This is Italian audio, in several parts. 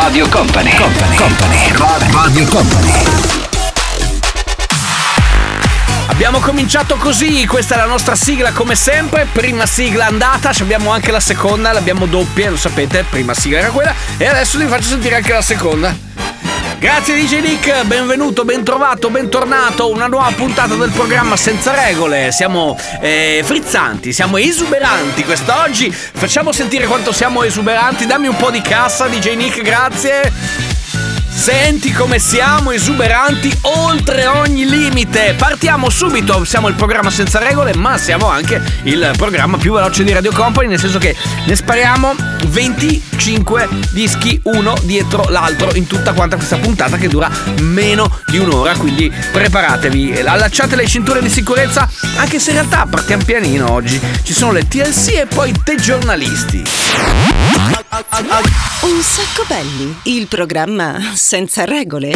Radio Company, Company, Company, Radio Company. Abbiamo cominciato così, questa è la nostra sigla come sempre, prima sigla andata, abbiamo anche la seconda, l'abbiamo doppia, lo sapete, prima sigla era quella e adesso vi faccio sentire anche la seconda. Grazie DJ Nick, benvenuto, bentrovato, bentornato, una nuova puntata del programma Senza Regole, siamo eh, frizzanti, siamo esuberanti quest'oggi, facciamo sentire quanto siamo esuberanti, dammi un po' di cassa DJ Nick, grazie. Senti come siamo esuberanti oltre ogni limite. Partiamo subito, siamo il programma senza regole, ma siamo anche il programma più veloce di Radio Company, nel senso che ne spariamo 25 dischi uno dietro l'altro in tutta quanta questa puntata che dura meno di un'ora, quindi preparatevi, allacciate le cinture di sicurezza, anche se in realtà partiamo pianino oggi. Ci sono le TLC e poi te giornalisti. Un sacco belli, il programma senza regole.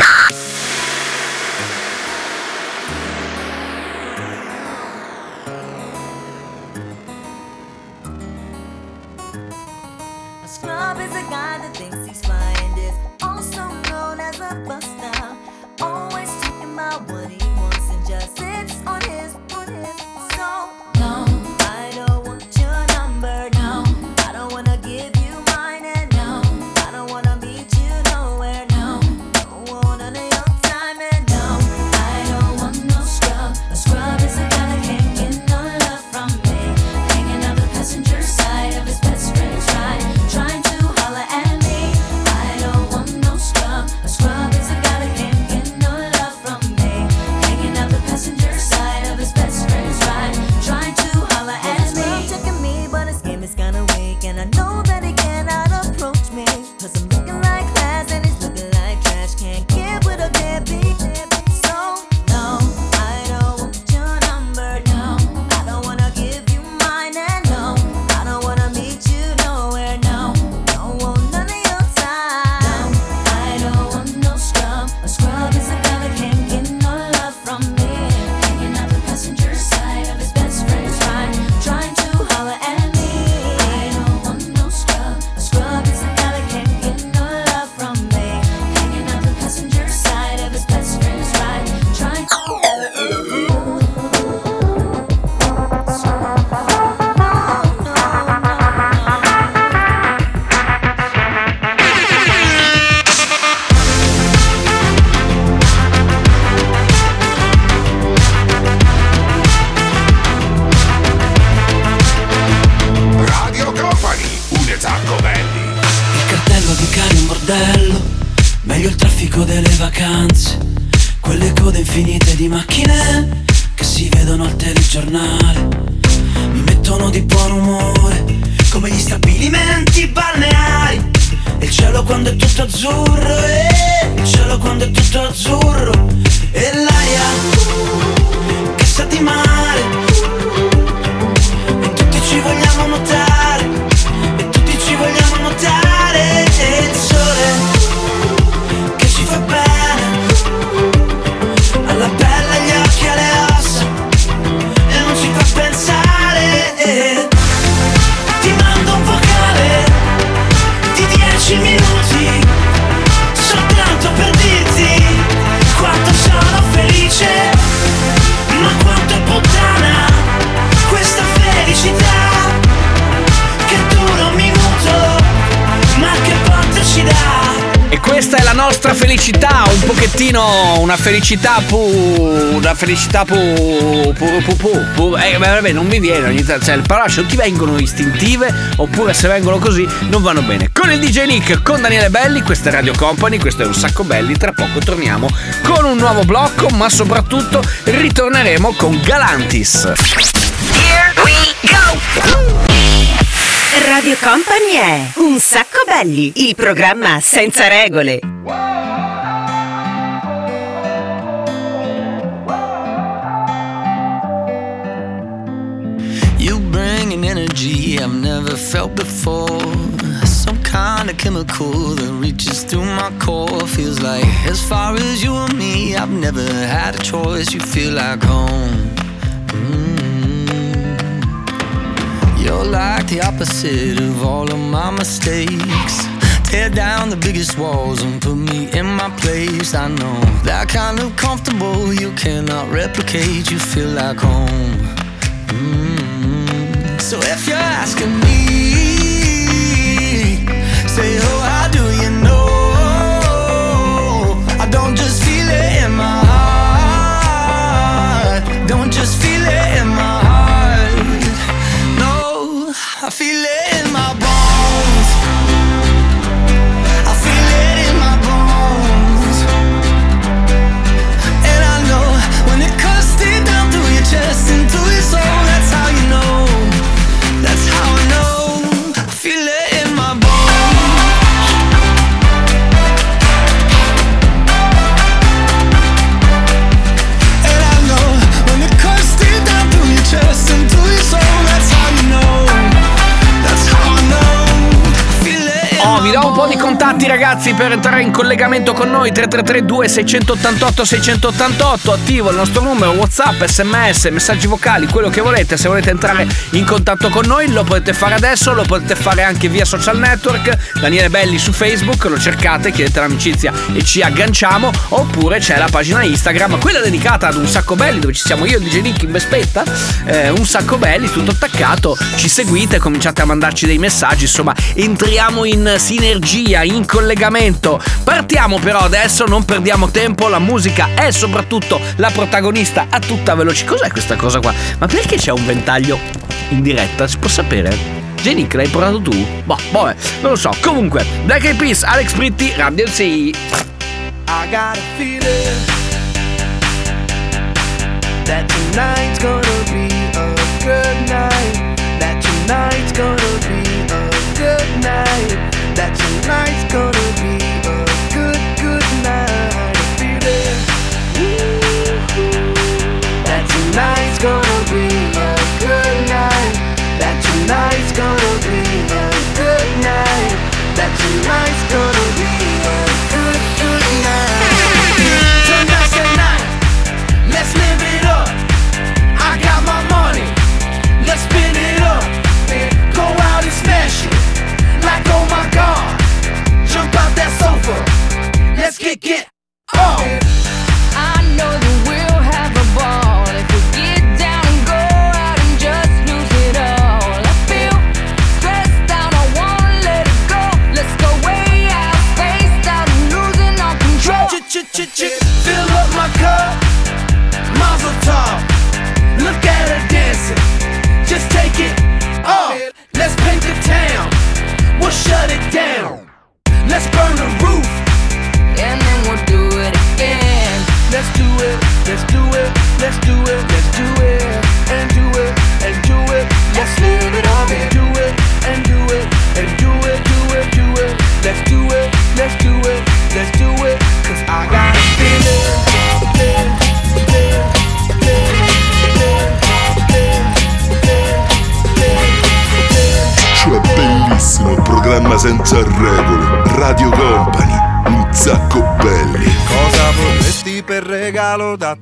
Traffico delle vacanze, quelle code infinite di macchine che si vedono al telegiornale, mi mettono di buon umore, come gli stabilimenti balneari, il cielo quando è tutto azzurro, e il cielo quando è tutto azzurro, e l'aria che sa di mare, e tutti ci vogliamo nuotare la nostra felicità, un pochettino una felicità pu. una felicità pu. pu. pu. pu. pu. Eh, vabbè, non mi viene ogni tanto. Cioè, le parole o ti vengono istintive, oppure se vengono così non vanno bene. Con il DJ Nick, con Daniele Belli, questa è Radio Company, questo è un sacco belli. Tra poco torniamo con un nuovo blocco, ma soprattutto ritorneremo con Galantis. Here we Radio Company è Un sacco belli, il programma senza regole. You bring an energy I've never felt before. Some kind of chemical that reaches through my core. Feels like as far as you and me, I've never had a choice. You feel like home. Mm. You're like the opposite of all of my mistakes. Tear down the biggest walls and put me in my place. I know that kind of comfortable you cannot replicate. You feel like home. Mm. So if you're asking me, say, oh, how do you know? I don't just feel it in my bones. Ragazzi per entrare in collegamento con noi 3332 688 688 attivo il nostro numero Whatsapp, sms, messaggi vocali, quello che volete. Se volete entrare in contatto con noi lo potete fare adesso, lo potete fare anche via social network. Daniele Belli su Facebook, lo cercate, chiedete l'amicizia e ci agganciamo. Oppure c'è la pagina Instagram, quella dedicata ad un sacco belli dove ci siamo io e DJ Nick in Bespetta eh, un sacco belli, tutto attaccato. Ci seguite, cominciate a mandarci dei messaggi. Insomma entriamo in sinergia, in collegamento partiamo però adesso, non perdiamo tempo la musica è soprattutto la protagonista a tutta velocità cos'è questa cosa qua? ma perché c'è un ventaglio in diretta? si può sapere? Genic, l'hai portato tu? Boh, vabbè, non lo so. Comunque, Black Eyed Peas, Alex Britti, Radio C. I got a feeling that tonight's gonna be a good night. That tonight's gonna be a good night. That tonight's gonna be a good, good night. A feeling that tonight's gonna be a good night. That tonight's gonna be a good night. That tonight's gonna kick it.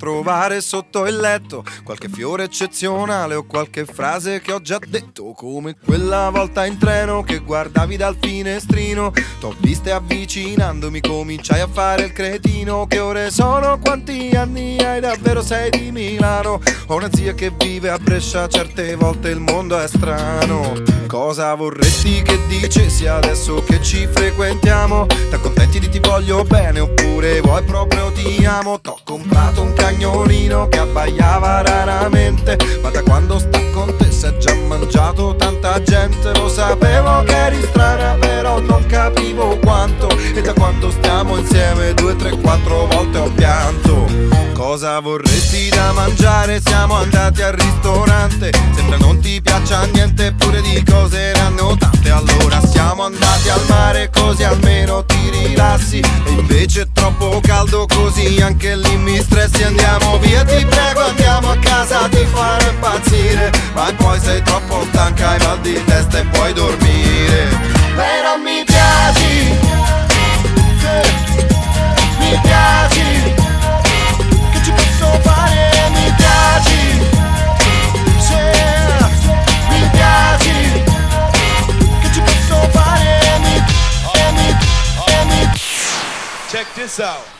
4 trovare sotto il letto? Qualche fiore eccezionale o qualche frase che ho già detto? Come quella volta in treno che guardavi dal finestrino. T'ho viste avvicinandomi, cominciai a fare il cretino. Che ore sono? Quanti anni hai? Davvero sei di Milano? Ho una zia che vive a Brescia, certe volte il mondo è strano. Cosa vorresti che dicessi adesso che ci frequentiamo? T'accontenti di ti voglio bene oppure vuoi proprio ti amo? T'ho comprato un cagnolino che abbaiava raramente. Ma da quando sta con te si è già mangiato tanta gente. Lo sapevo che eri strana però non capivo quanto. E da quando stiamo insieme due, tre, quattro volte ho pianto. Cosa vorresti da mangiare? Siamo andati al ristorante. Sembra non ti piaccia niente eppure di cose erano tante. Allora siamo andati al mare così almeno ti rilassi. E invece è troppo caldo così anche lì mi stressi. Andiamo andiamo via ti prego andiamo a casa ti farò impazzire. Ma poi sei troppo stanca hai mal di testa e puoi dormire. Però mi piaci. Mi piaci. Che ci posso fare? Mi piaci. Mi piaci. Che ci posso fare? Mi, eh, eh, this out.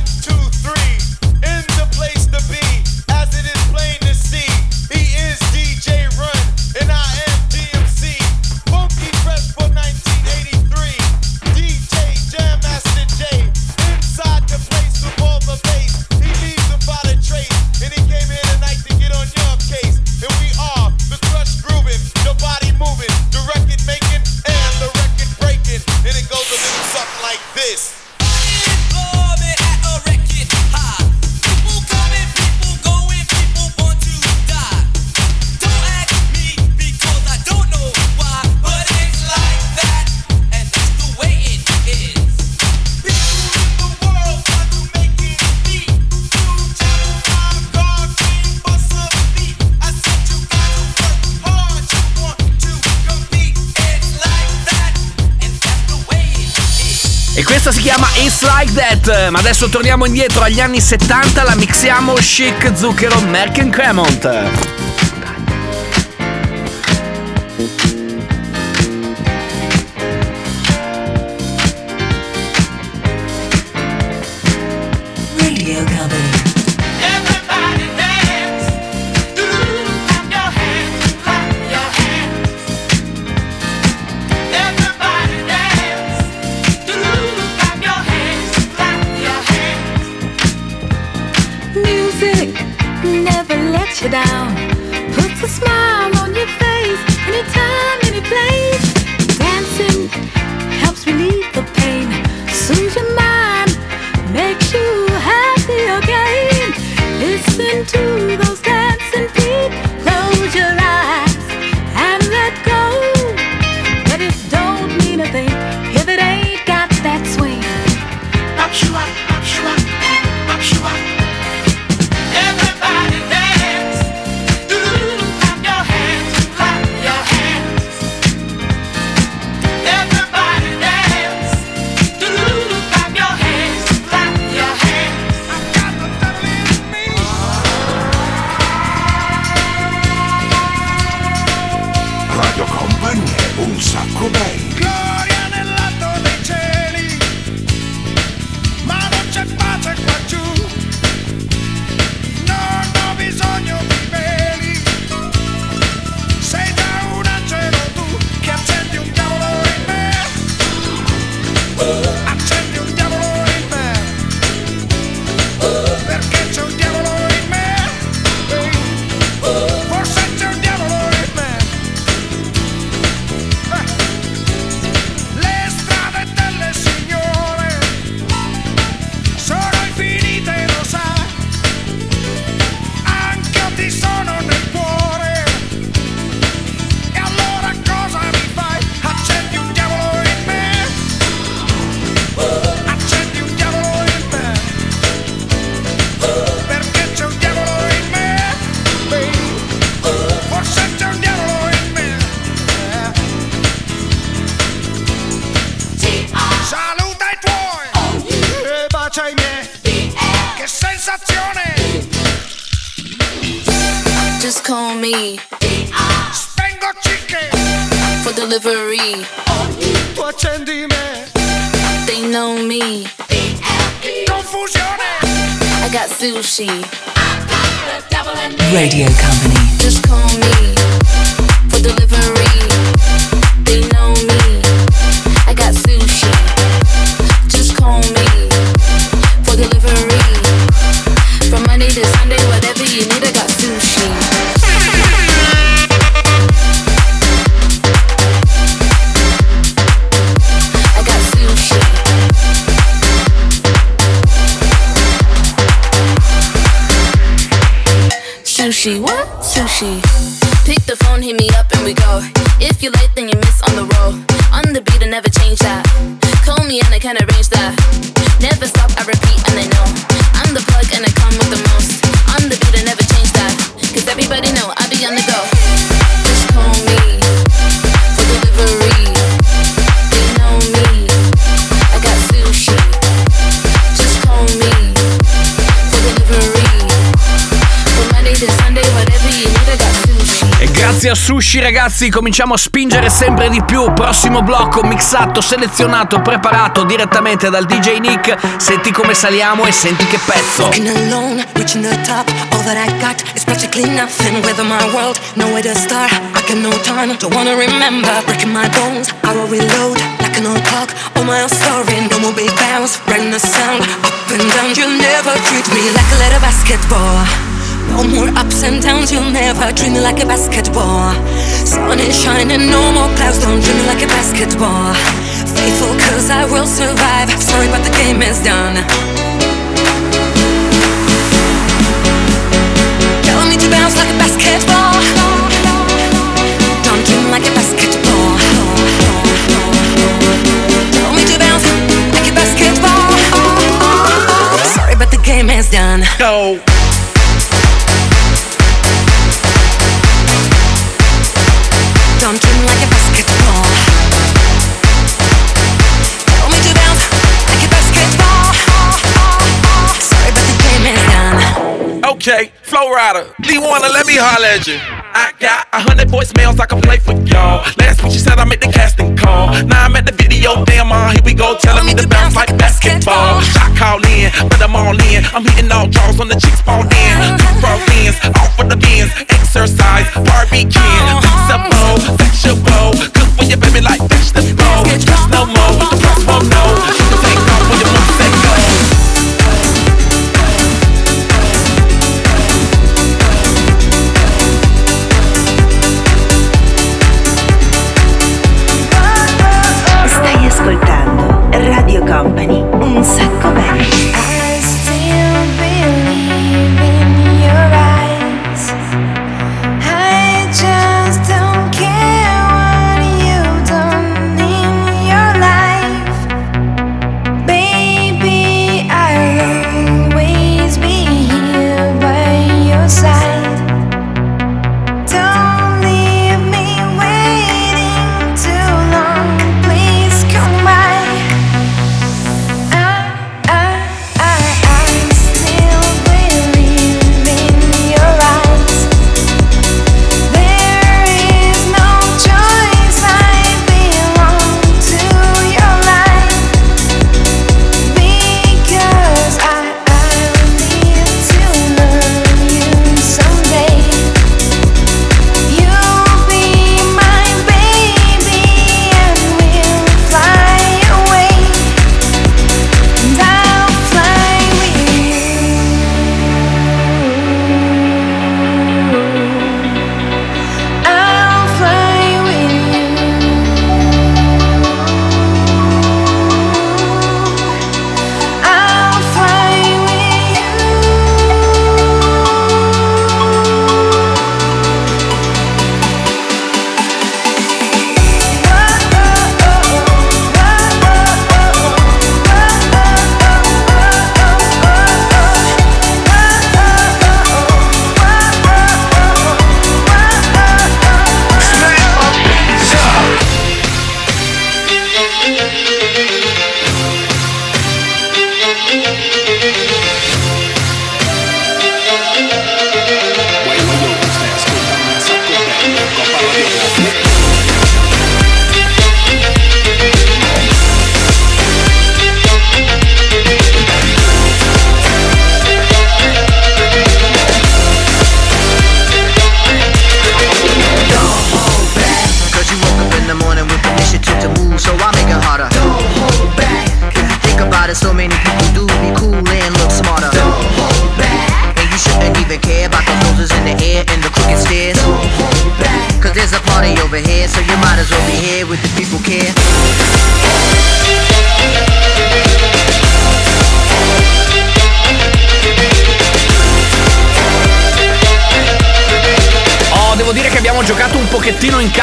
Chet. Ma adesso torniamo indietro agli anni 70, la mixiamo chic, zucchero, Merck Cremont. down. Sushi ragazzi cominciamo a spingere sempre di più Prossimo blocco mixato, selezionato, preparato direttamente dal DJ Nick Senti come saliamo e senti che pezzo Walking alone, reaching the top. All that I got is practically nothing. With my world, nowhere to start. I got no time, don't wanna remember. Breaking my bones, I will reload like an old clock. All my own story, no more big bounce. Writing the sound up and down. You'll never treat me like a little basketball. No more ups and downs, you'll never treat me like a basketball. Sun is shining, no more clouds, don't treat me like a basketball. Faithful, cause I will survive. Sorry, but the game is done. Tell me to bounce like a basketball. Don't dream like a basketball. Tell me to bounce like a basketball. Sorry, but the game is done. Go. Dream like a basketball. Tell me to bounce like a basketball. Sorry, but the game is. Okay, Flow Rider, D1, let me holler at you. I got a hundred voicemails I can play for y'all. Last week you said I made the casting call. Now I'm at the video, damn on, here we go, telling me to bounce like basketball. Shot call in, but I'm all in. I'm hitting all draws on the chicks ball in. Two front ends, off with the bins. Exercise, barbecue,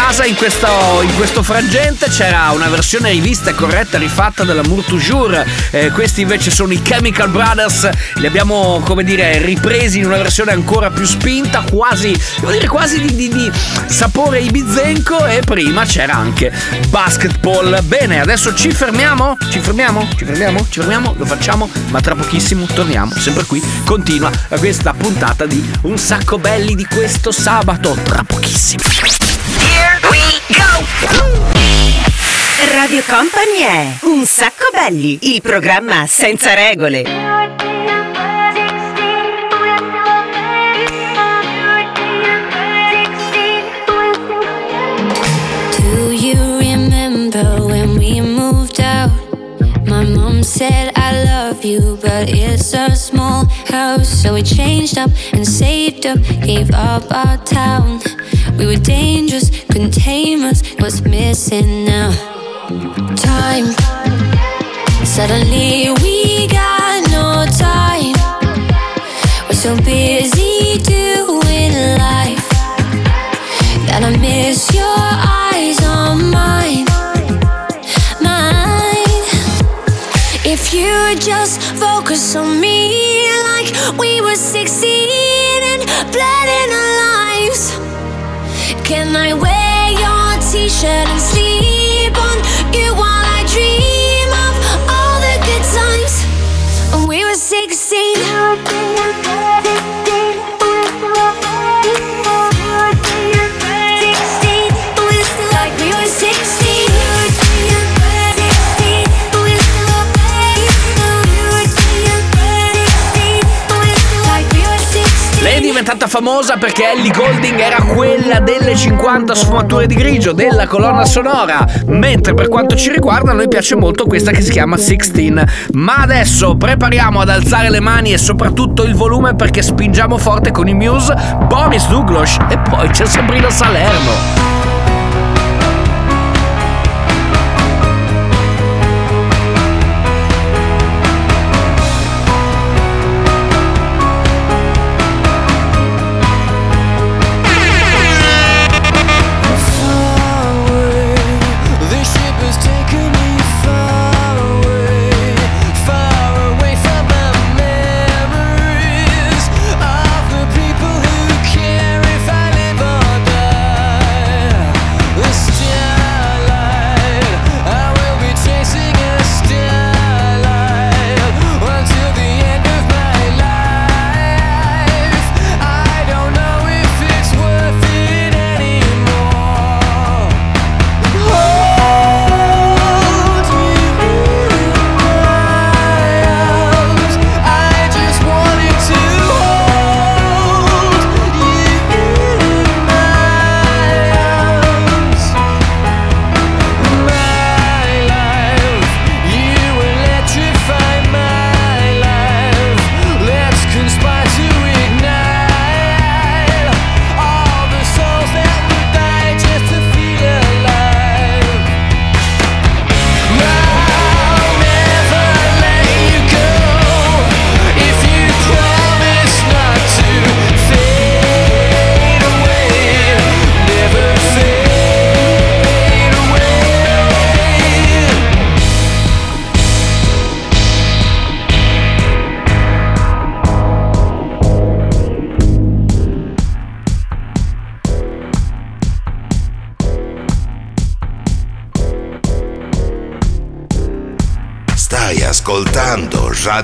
casa in questo, in questo frangente. C'era una versione rivista e corretta, rifatta dell'Amour Toujours. Eh, questi invece sono i Chemical Brothers. Li abbiamo, come dire, ripresi in una versione ancora più spinta, quasi, devo dire, quasi di, di- di sapore ibizenco. E prima c'era anche basketball. Bene, adesso ci fermiamo? Ci fermiamo? Ci fermiamo? Ci fermiamo? Lo facciamo, ma tra pochissimo torniamo. Sempre qui continua questa puntata di Un sacco belli di questo sabato. Tra pochissimo. Radio Company è Un sacco belli, il programma senza regole. Said I love you, but it's a small house. So we changed up and saved up, gave up our town. We were dangerous, couldn't tame us. What's missing now? Time. Suddenly we got no time. We're so busy doing life that I miss your eyes on mine. Mine. If you would just focus on me like we were 16 and blood in our lives. Can I wear your t shirt and sleep on? You diventata famosa perché Ellie Golding era quella delle 50 sfumature di grigio della colonna sonora, mentre per quanto ci riguarda a noi piace molto questa che si chiama 16. Ma adesso prepariamo ad alzare le mani e soprattutto il volume perché spingiamo forte con i Muse, Boris Douglas e poi c'è Sabrina Salerno.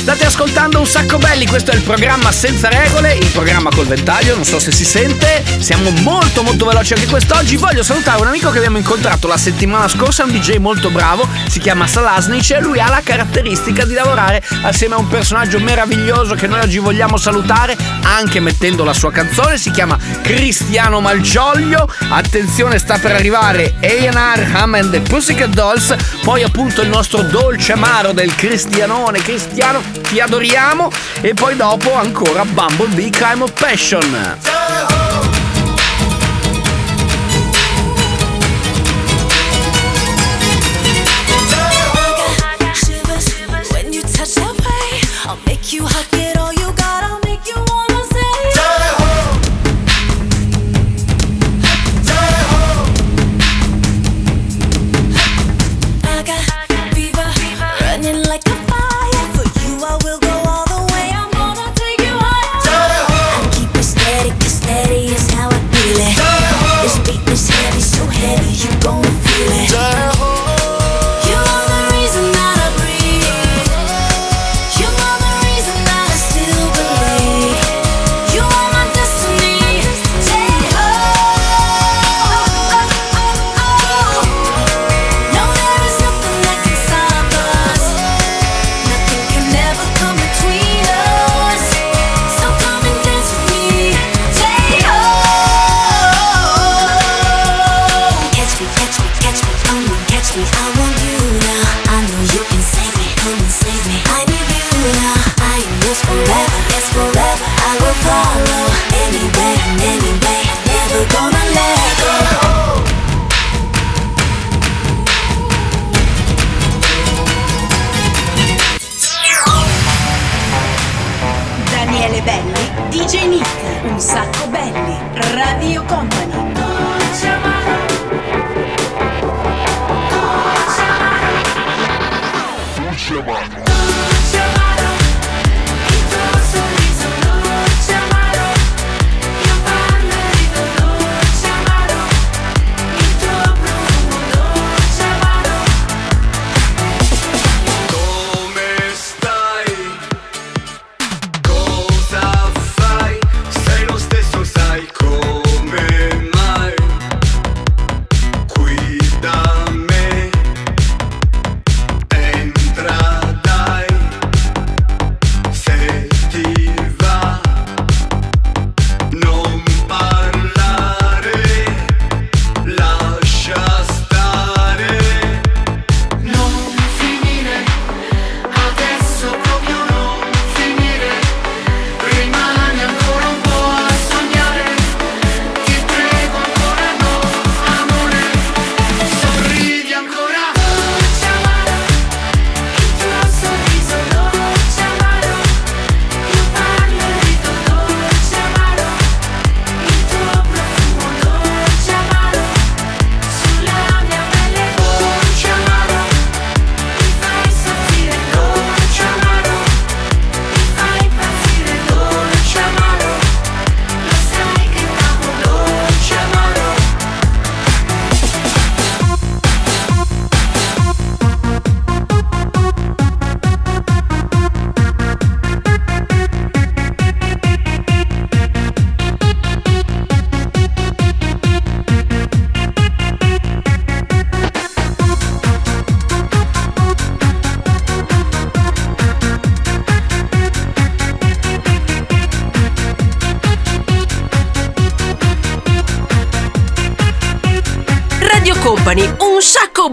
State ascoltando un sacco belli, questo è il programma senza regole, il programma col ventaglio, non so se si sente, siamo molto molto veloci anche quest'oggi. Voglio salutare un amico che abbiamo incontrato la settimana scorsa, un DJ molto bravo, si chiama Salasnic e lui ha la caratteristica di lavorare assieme a un personaggio meraviglioso che noi oggi vogliamo salutare, anche mettendo la sua canzone, si chiama Cristiano Malgioglio. Attenzione, sta per arrivare A&R Ham and the Pussycat Dolls, poi appunto il nostro dolce amaro del Cristianone, Cristiano, ti adoriamo e poi dopo ancora Bumblebee Crime of Passion.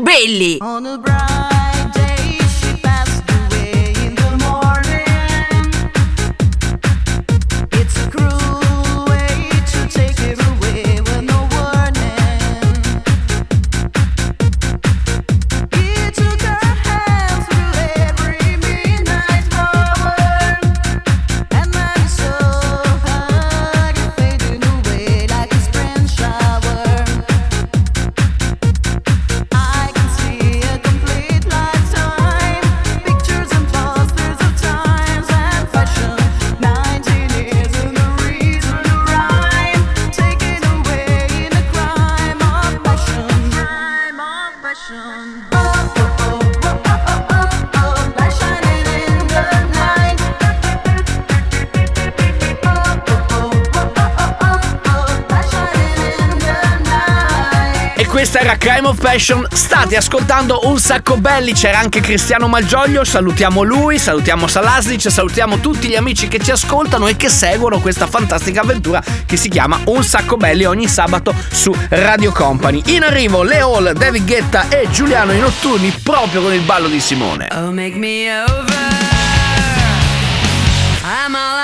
Belli. Questa era Crime of Passion. State ascoltando un sacco belli. C'era anche Cristiano Malgioglio. Salutiamo lui, salutiamo Salaslic, salutiamo tutti gli amici che ci ascoltano e che seguono questa fantastica avventura che si chiama Un sacco belli ogni sabato su Radio Company. In arrivo Leo David Guetta e Giuliano i notturni proprio con il ballo di Simone. Oh, make me over. I'm all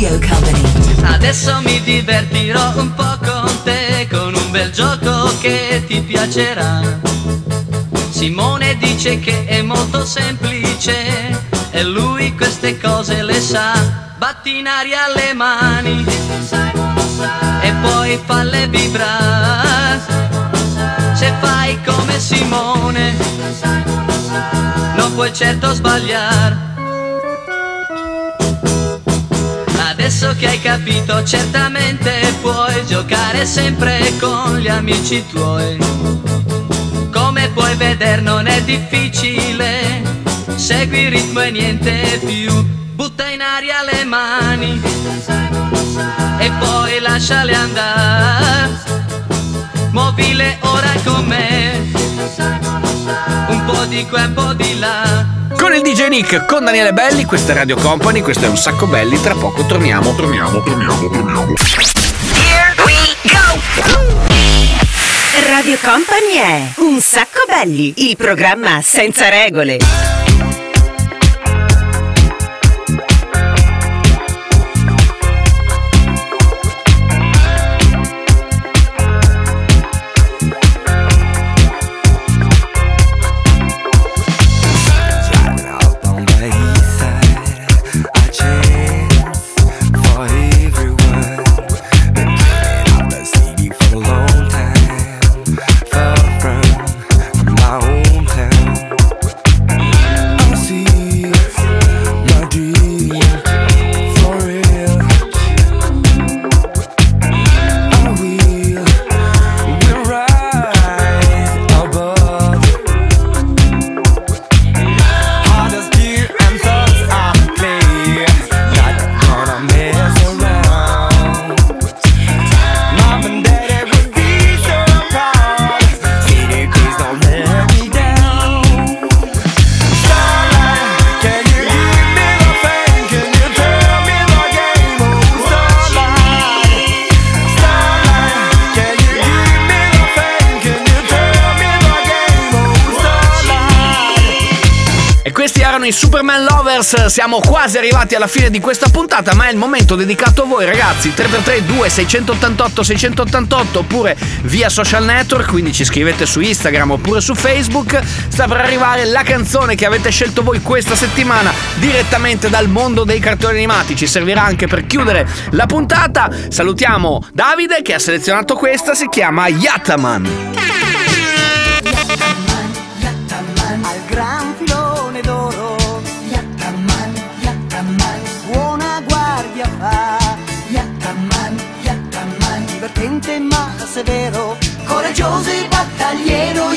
Radio Company. Adesso mi divertirò un po' con te con un bel gioco che ti piacerà. Simone dice che è molto semplice e lui queste cose le sa. Batti in aria le mani e poi falle vibrare. Se fai come Simone non puoi certo sbagliare. Adesso che hai capito certamente puoi giocare sempre con gli amici tuoi. Come puoi vedere non è difficile, segui il ritmo e niente più. Butta in aria le mani e poi lasciale andare. Muovile ora con me, un po' di qua e un po' di là. Con il DJ Nick, con Daniele Belli, questa è Radio Company, questo è un sacco belli, tra poco torniamo, torniamo, torniamo, torniamo. Radio Company è Un sacco belli, il programma senza regole. Questi erano i Superman Lovers, siamo quasi arrivati alla fine di questa puntata, ma è il momento dedicato a voi ragazzi, 333 2688 688 oppure via social network, quindi ci scrivete su Instagram oppure su Facebook, sta per arrivare la canzone che avete scelto voi questa settimana direttamente dal mondo dei cartoni animati, ci servirà anche per chiudere la puntata, salutiamo Davide che ha selezionato questa, si chiama Yataman. Severo Coraggioso e battagliero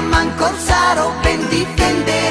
ma Yattaman corsaro ben difenderà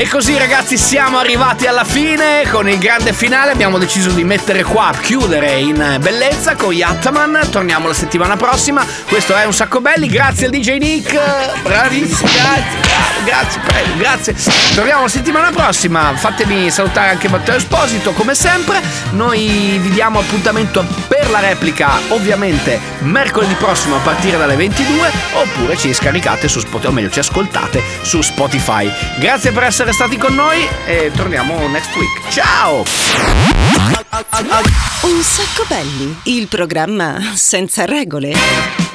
E così ragazzi siamo arrivati alla fine. Con il grande finale abbiamo deciso di mettere qua, chiudere in bellezza con Yattaman, torniamo la settimana prossima, questo è un sacco belli, grazie al DJ Nick, bravissimo, grazie, grazie, grazie, torniamo la settimana prossima, fatemi salutare anche Matteo Esposito come sempre, noi vi diamo appuntamento per la replica ovviamente mercoledì prossimo a partire dalle 22 oppure ci scaricate su Spotify, o meglio ci ascoltate su Spotify, grazie per essere stati con noi e torniamo next week. Ciao! Un sacco belli, il programma senza regole.